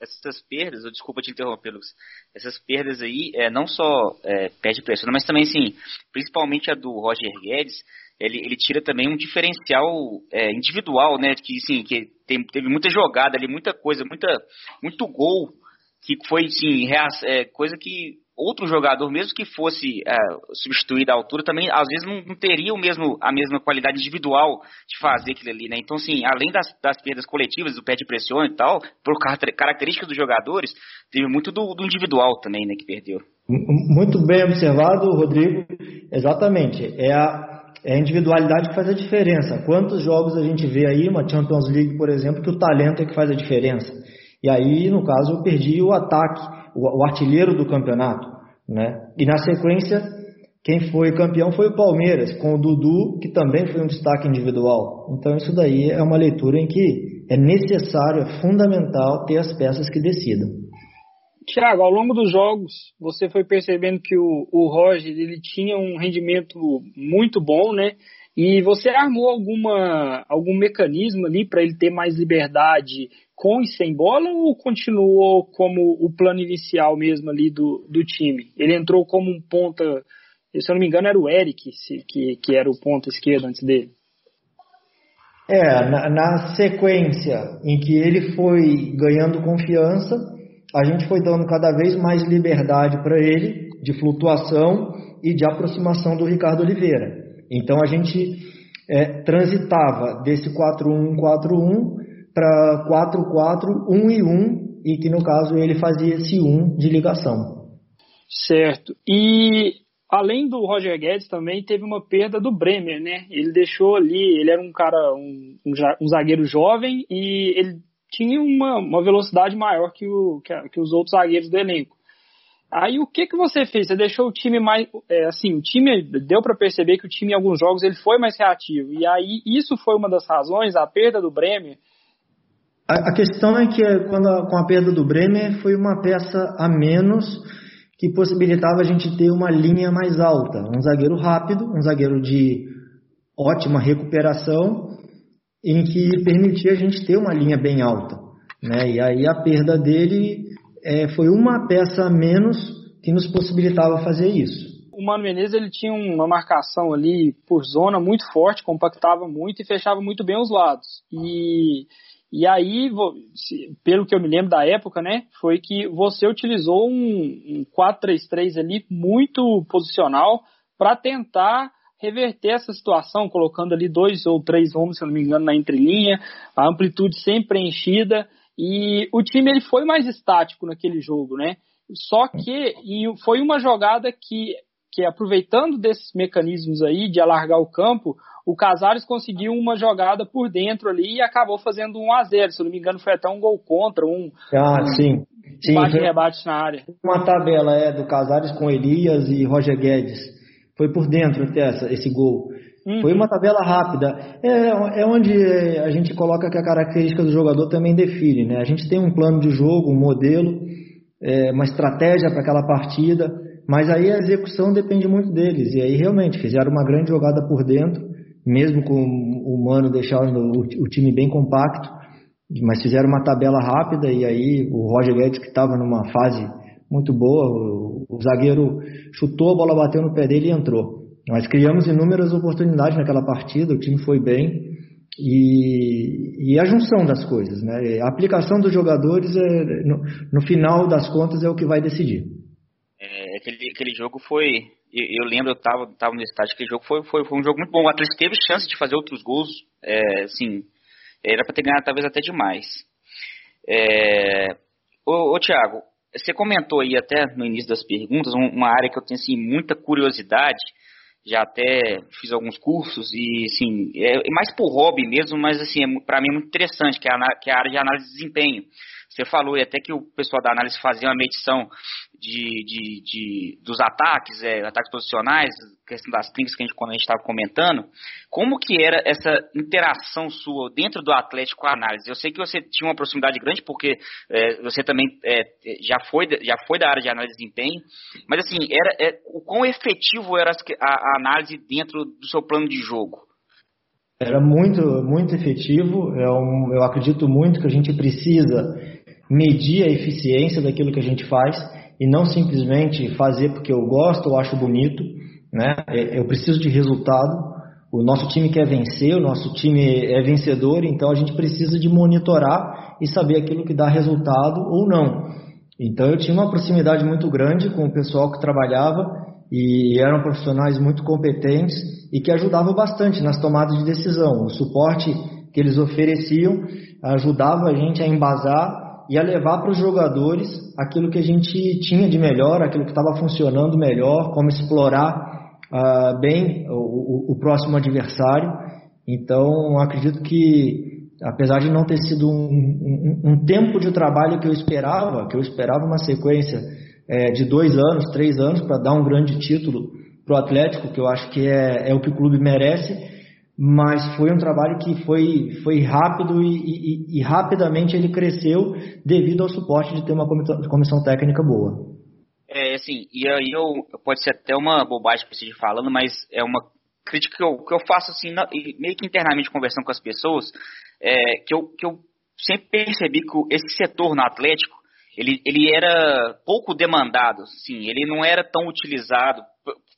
essas perdas, eu desculpa te interromper, Lucas. Essas perdas aí, é, não só é, perde pressão, mas também, assim, principalmente a do Roger Guedes, ele, ele tira também um diferencial é, individual, né? Que, assim, que tem, teve muita jogada ali, muita coisa, muita, muito gol, que foi, assim, é, coisa que outro jogador, mesmo que fosse é, substituído à altura, também às vezes não, não, teria o mesmo, a mesma qualidade individual de fazer aquilo ali, né? Então, assim, além das, das perdas coletivas, do pé de pressão e tal, por características dos jogadores, teve muito do, do individual também, né, que perdeu. Muito bem observado, Rodrigo. Exatamente. É a, é a individualidade que faz a diferença. Quantos jogos a gente vê aí, uma Champions League, por exemplo, que o talento é que faz a diferença. E aí, no caso, eu perdi o ataque, o, o artilheiro do campeonato. Né? E na sequência, quem foi campeão foi o Palmeiras, com o Dudu, que também foi um destaque individual. Então, isso daí é uma leitura em que é necessário, é fundamental ter as peças que decidam. Tiago, ao longo dos jogos, você foi percebendo que o, o Roger ele tinha um rendimento muito bom, né? E você armou alguma, algum mecanismo ali para ele ter mais liberdade com e sem bola ou continuou como o plano inicial mesmo ali do, do time? Ele entrou como um ponta, se eu não me engano, era o Eric que, que era o ponta esquerdo antes dele. É, na, na sequência em que ele foi ganhando confiança, a gente foi dando cada vez mais liberdade para ele de flutuação e de aproximação do Ricardo Oliveira. Então a gente é, transitava desse 4-1-4-1 para 4-4-1 e 1 e que no caso ele fazia esse 1 de ligação. Certo. E além do Roger Guedes também teve uma perda do Bremer, né? Ele deixou ali, ele era um cara, um, um zagueiro jovem e ele tinha uma, uma velocidade maior que, o, que, que, os outros zagueiros do elenco. Aí o que que você fez? Você deixou o time mais, é, assim, o time deu para perceber que o time em alguns jogos ele foi mais reativo. E aí isso foi uma das razões, a perda do Bremer. A, questão é que quando a, com a perda do Bremer foi uma peça a menos que possibilitava a gente ter uma linha mais alta, um zagueiro rápido, um zagueiro de ótima recuperação em que permitia a gente ter uma linha bem alta. Né? E aí a perda dele é, foi uma peça a menos que nos possibilitava fazer isso. O Mano Menezes ele tinha uma marcação ali por zona muito forte, compactava muito e fechava muito bem os lados. E, e aí, pelo que eu me lembro da época, né, foi que você utilizou um, um 4-3-3 ali muito posicional para tentar reverter essa situação, colocando ali dois ou três homens, se não me engano, na entrelinha, a amplitude sempre preenchida, e o time ele foi mais estático naquele jogo, né? Só que foi uma jogada que, que, aproveitando desses mecanismos aí de alargar o campo, o Casares conseguiu uma jogada por dentro ali e acabou fazendo um a 0 Se não me engano, foi até um gol contra, um, ah, um, sim. Sim, bate-rebate na área. Uma tabela é do Casares com Elias e Roger Guedes. Foi por dentro até essa, esse gol. Uhum. Foi uma tabela rápida. É, é onde a gente coloca que a característica do jogador também define. Né? A gente tem um plano de jogo, um modelo, é, uma estratégia para aquela partida, mas aí a execução depende muito deles. E aí realmente fizeram uma grande jogada por dentro, mesmo com o Mano deixando o, time bem compacto mas fizeram uma tabela rápida e aí o Roger Guedes, que estava numa fase muito boa, o, o, zagueiro chutou, a bola bateu no pé dele e entrou. Nós criamos inúmeras oportunidades naquela partida, o time foi bem e, e a junção das coisas, né? A aplicação dos jogadores, é, no, no final das contas, é o que vai decidir. É, aquele, aquele jogo foi. Eu, lembro, eu estava tava no estádio, aquele jogo foi, foi, foi um jogo muito bom. O Atlético teve chance de fazer outros gols, é, assim, era para ter ganhado talvez até demais. É... Ô, ô Tiago, você comentou aí até no início das perguntas uma área que eu tenho assim, muita curiosidade, já até fiz alguns cursos e assim, é mais por hobby mesmo, mas assim, é, para mim é muito interessante, que é, a, que é a área de análise de desempenho. Você falou e até que o pessoal da análise fazia uma medição de, de, de dos ataques, é, ataques posicionais, questão das trinques que a gente, quando a gente estava comentando. Como que era essa interação sua dentro do Atlético com a análise? Eu sei que você tinha uma proximidade grande, porque é, você também é, já, foi, já foi da área de análise de desempenho, mas assim, era, é, o quão efetivo era a, a análise dentro do seu plano de jogo? Era muito, muito efetivo. Eu, eu acredito muito que a gente precisa medir a eficiência daquilo que a gente faz e não simplesmente fazer porque eu gosto ou acho bonito. Né? Eu preciso de resultado. O nosso time quer vencer, o nosso time é vencedor, então a gente precisa de monitorar e saber aquilo que dá resultado ou não. Então eu tinha uma proximidade muito grande com o pessoal que trabalhava e eram profissionais muito competentes e que ajudavam bastante nas tomadas de decisão. O suporte que eles ofereciam ajudava a gente a embasar e a levar para os jogadores aquilo que a gente tinha de melhor, aquilo que estava funcionando melhor, como explorar uh, bem o, o, o, próximo adversário. Então, acredito que, apesar de não ter sido um, um, um tempo de trabalho que eu esperava, que eu esperava uma sequência é, de dois anos, três anos, para dar um grande título para o Atlético, que eu acho que é, é, o que o clube merece, mas foi um trabalho que foi, foi rápido e, e, e rapidamente ele cresceu devido ao suporte de ter uma comissão técnica boa. É, assim, e aí eu, pode ser até uma bobagem que eu falando, mas é uma crítica que eu, que eu faço assim, meio que internamente conversando com as pessoas, é, que, eu, que eu sempre percebi que esse setor no Atlético, ele, ele era pouco demandado, sim, ele não era tão utilizado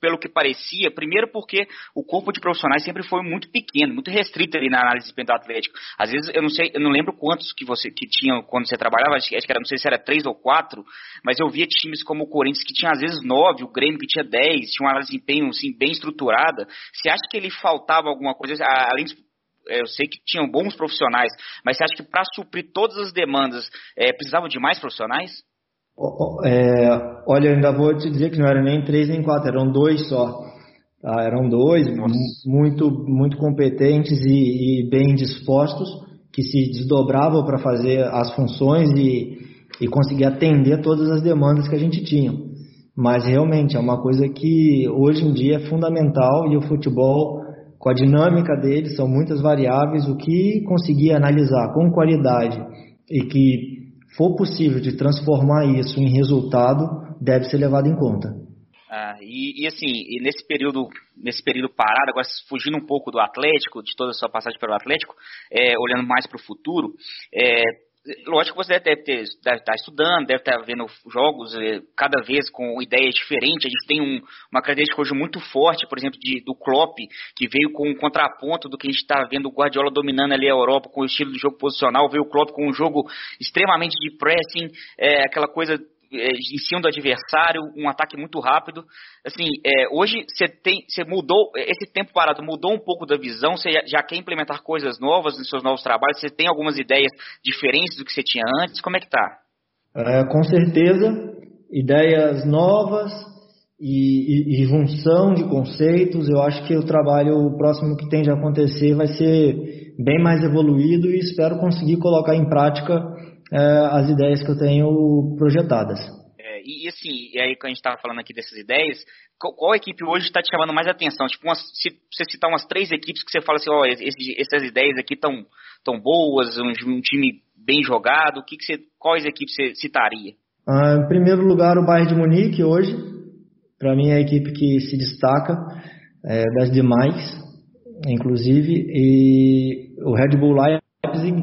pelo que parecia, primeiro porque o corpo de profissionais sempre foi muito pequeno, muito restrito ali na análise de do Atlético. Às vezes, eu não sei, eu não lembro quantos que você que tinham quando você trabalhava, acho, que era, não sei se era três ou quatro, mas eu via times como o Corinthians que tinha às vezes nove, o Grêmio que tinha dez, tinha uma análise de desempenho assim, bem estruturada. Você acha que ele faltava alguma coisa, além de eu sei que tinham bons profissionais, mas você acha que para suprir todas as demandas é, precisavam de mais profissionais? É, olha, eu ainda vou te dizer que não eram nem três nem quatro, eram dois só. Tá? Eram dois muito, muito competentes e, e, bem dispostos, que se desdobravam para fazer as funções e, e conseguir atender todas as demandas que a gente tinha. Mas realmente é uma coisa que hoje em dia é fundamental e o futebol, com a dinâmica dele, são muitas variáveis, o que conseguir analisar com qualidade e que for possível de transformar isso em resultado, deve ser levado em conta. Ah, e, e, assim, e nesse período, nesse período parado, agora fugindo um pouco do Atlético, de toda a sua passagem pelo Atlético, é, olhando mais para o futuro, é, lógico que você deve, ter, deve estar estudando, deve estar vendo jogos eh, cada vez com ideias diferentes. A gente tem um, uma característica hoje muito forte, por exemplo, de, do Klopp, que veio com um contraponto do que a gente está vendo o Guardiola dominando ali a Europa com o estilo de jogo posicional, veio o Klopp com um jogo extremamente de pressing, é, aquela coisa em cima do adversário, um ataque muito rápido. Assim, é, hoje você tem, você mudou esse tempo parado, mudou um pouco da visão. Você já, quer implementar coisas novas nos seus novos trabalhos. Você tem algumas ideias diferentes do que você tinha antes. Como é que tá? É, com certeza, ideias novas e, e, e, junção de conceitos. Eu acho que o trabalho próximo que tem de acontecer vai ser bem mais evoluído e espero conseguir colocar em prática é, as ideias que eu tenho projetadas. É, e assim, e aí que a gente estava falando aqui dessas ideias, qual, qual equipe hoje está te chamando mais atenção? Tipo, umas, se você citar umas três equipes que você fala assim, ó, oh, essas ideias aqui estão tão boas, um, um, time bem jogado, que que você, quais equipes você citaria? Ah, em primeiro lugar, o Bayern de Munique hoje, para mim é a equipe que se destaca é, das demais, inclusive, e o Red Bull Leipzig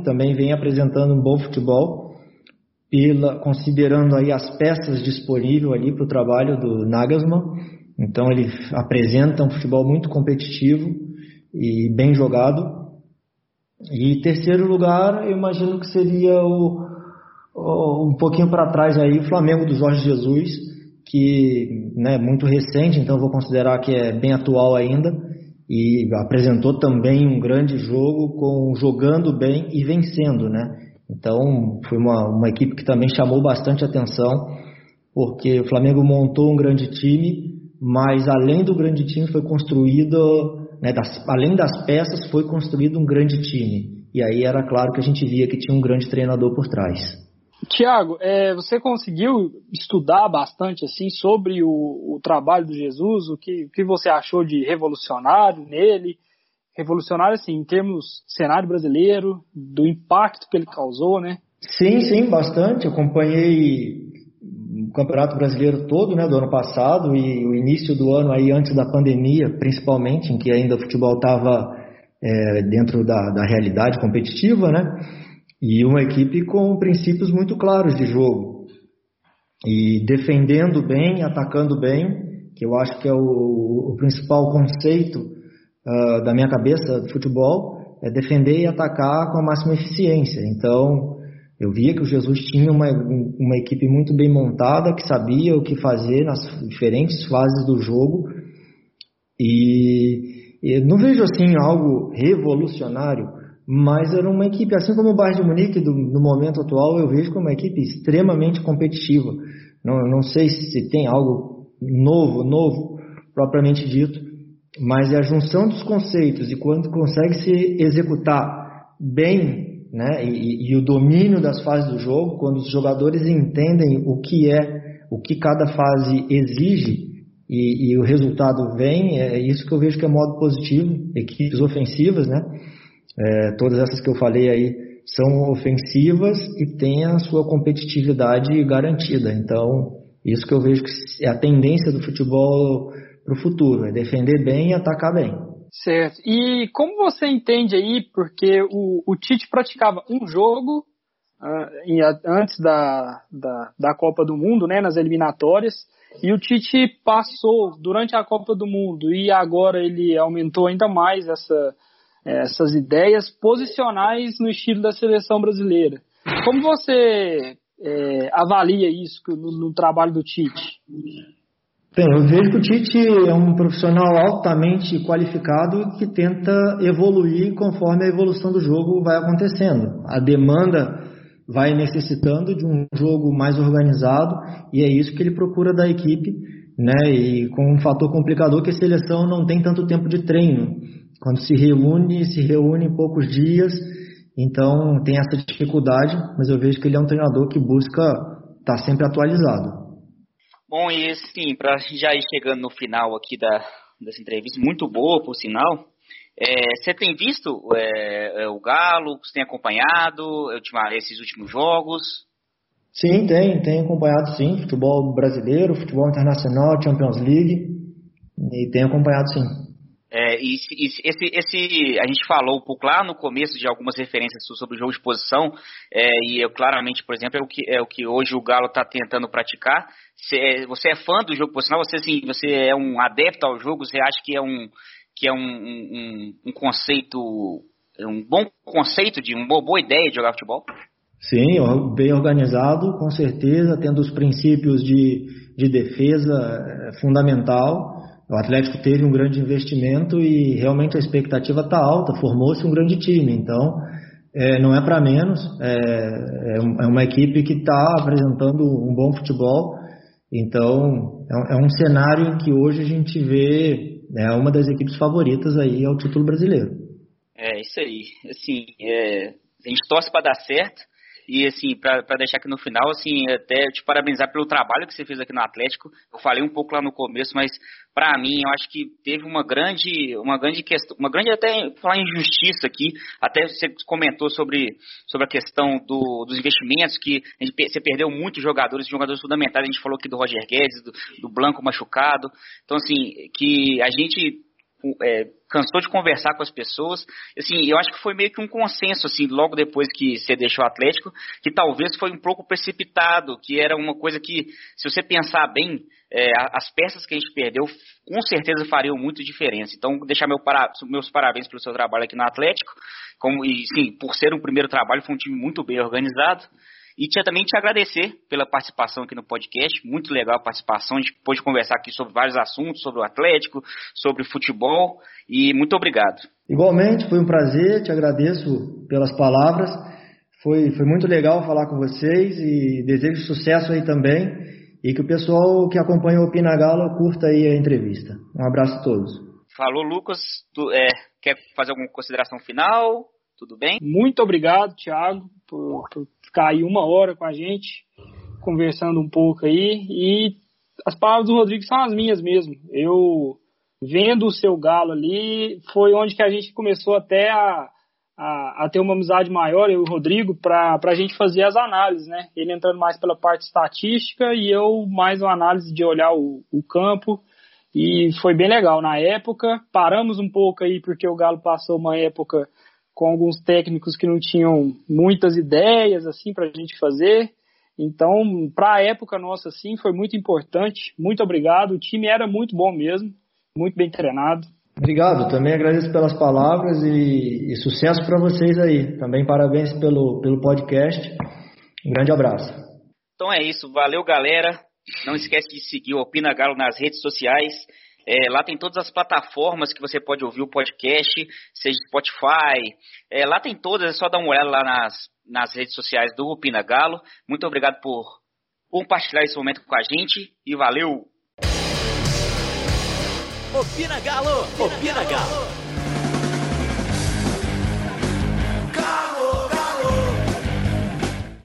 também vem apresentando um bom futebol, pela, considerando aí as peças disponíveis ali para o trabalho do Nagelsmann. Então ele apresenta um futebol muito competitivo e bem jogado. E terceiro lugar, eu imagino que seria o, o um pouquinho para trás aí o Flamengo do Jorge Jesus, que é né, muito recente, então vou considerar que é bem atual ainda e apresentou também um grande jogo com jogando bem e vencendo, né? Então foi uma, uma equipe que também chamou bastante atenção, porque o Flamengo montou um grande time, mas além do grande time foi construído, né, das, além das peças foi construído um grande time. E aí era claro que a gente via que tinha um grande treinador por trás. Tiago, é, você conseguiu estudar bastante assim sobre o, o trabalho do Jesus, o que, o que você achou de revolucionário nele, revolucionário assim em termos cenário brasileiro, do impacto que ele causou, né? Sim, sim, bastante. Eu acompanhei o Campeonato Brasileiro todo, né, do ano passado e o início do ano aí antes da pandemia, principalmente, em que ainda o futebol estava é, dentro da, da realidade competitiva, né? E uma equipe com princípios muito claros de jogo. E defendendo bem, atacando bem, que eu acho que é o, o principal conceito uh, da minha cabeça do futebol, é defender e atacar com a máxima eficiência. Então, eu via que o Jesus tinha uma, uma equipe muito bem montada, que sabia o que fazer nas diferentes fases do jogo. E, e não vejo assim algo revolucionário, mas era uma equipe, assim como o Bayern de Munique do, no momento atual, eu vejo como uma equipe extremamente competitiva. Não, não sei se tem algo novo, novo, propriamente dito, mas é a junção dos conceitos e quando consegue se executar bem, né, e, e o domínio das fases do jogo, quando os jogadores entendem o que é, o que cada fase exige e, e o resultado vem, é isso que eu vejo que é modo positivo, equipes ofensivas, né, é, todas essas que eu falei aí são ofensivas e têm a sua competitividade garantida. Então, isso que eu vejo que é a tendência do futebol para o futuro, é defender bem e atacar bem. Certo. E como você entende aí, porque o, o Tite praticava um jogo uh, antes da, da, da Copa do Mundo, né, nas eliminatórias, e o Tite passou durante a Copa do Mundo e agora ele aumentou ainda mais essa, essas ideias posicionais no estilo da seleção brasileira. Como você é, avalia isso no, no, trabalho do Tite? Bem, eu vejo que o Tite é um profissional altamente qualificado que tenta evoluir conforme a evolução do jogo vai acontecendo. A demanda vai necessitando de um jogo mais organizado e é isso que ele procura da equipe, né? E com um fator complicador que a seleção não tem tanto tempo de treino. Quando se reúne, se reúne em poucos dias, então tem essa dificuldade, mas eu vejo que ele é um treinador que busca estar tá sempre atualizado. Bom, e sim, para já ir chegando no final aqui da, dessa entrevista, muito boa, por sinal, é, você tem visto é, é, o Galo, você tem acompanhado esses últimos jogos? Sim, tem, tem acompanhado sim, futebol brasileiro, futebol internacional, Champions League, e tem acompanhado sim. É, e, e esse, esse, a gente falou um pouco lá no começo de algumas referências sobre o jogo de posição, é, e eu claramente, por exemplo, é o que, é o que hoje o Galo está tentando praticar. Você, você é fã do jogo posicional? Você, assim, você é um adepto ao jogo? Você acha que é um, que é um, um, um conceito, um bom conceito, de uma boa, boa ideia de jogar futebol? Sim, bem organizado, com certeza, tendo os princípios de, de defesa é, fundamental. O Atlético teve um grande investimento e realmente a expectativa está alta, formou-se um grande time. Então, é, não é para menos, é, é, é, uma equipe que está apresentando um bom futebol. Então, é, é, um cenário em que hoje a gente vê né, uma das equipes favoritas aí ao título brasileiro. É, isso aí. Assim, é, a gente torce para dar certo. E assim, para deixar aqui no final, assim, até te parabenizar pelo trabalho que você fez aqui no Atlético. Eu falei um pouco lá no começo, mas para mim, eu acho que teve uma grande, uma grande questão, uma grande até falar injustiça aqui. Até você comentou sobre, sobre a questão do, dos investimentos que gente, você perdeu muitos jogadores, jogadores fundamentais. A gente falou aqui do Roger Guedes, do, do Blanco machucado. Então assim, que a gente é, cansou de conversar com as pessoas. Assim, eu acho que foi meio que um consenso, assim, logo depois que você deixou o Atlético, que talvez foi um pouco precipitado, que era uma coisa que, se você pensar bem, é, as peças que a gente perdeu, com certeza fariam muito diferença. Então, deixar meu para, meus parabéns pelo seu trabalho aqui no Atlético, como, e sim, por ser um primeiro trabalho, foi um time muito bem organizado. E tinha também te agradecer pela participação aqui no podcast, muito legal a participação, a gente pôde conversar aqui sobre vários assuntos, sobre o Atlético, sobre futebol, e muito obrigado. Igualmente, foi um prazer, te agradeço pelas palavras, foi, foi muito legal falar com vocês e desejo sucesso aí também, e que o pessoal que acompanha o Opina Galo curta aí a entrevista. Um abraço a todos. Falou, Lucas. Tu, é, quer fazer alguma consideração final? Tudo bem? Muito obrigado, Thiago, por, por ficar aí uma hora com a gente, conversando um pouco aí. E as palavras do Rodrigo são as minhas mesmo. Eu, vendo o seu galo ali, foi onde que a gente começou até a, a, a ter uma amizade maior, eu e o Rodrigo, para a gente fazer as análises, né? Ele entrando mais pela parte estatística e eu mais uma análise de olhar o, o campo. E foi bem legal. Na época, paramos um pouco aí, porque o Galo passou uma época com alguns técnicos que não tinham muitas ideias assim para a gente fazer. Então, para a época nossa, assim, foi muito importante. Muito obrigado. O time era muito bom mesmo, muito bem treinado. Obrigado, também agradeço pelas palavras e, e sucesso para vocês aí. Também parabéns pelo, pelo podcast. Um grande abraço. Então é isso, valeu galera. Não esquece de seguir o Opina Galo nas redes sociais. É, lá tem todas as plataformas que você pode ouvir o podcast, seja Spotify. É, lá tem todas, é só dar uma olhada lá nas, nas redes sociais do Opina Galo. Muito obrigado por compartilhar esse momento com a gente e valeu! Opina Galo! Opina Galo!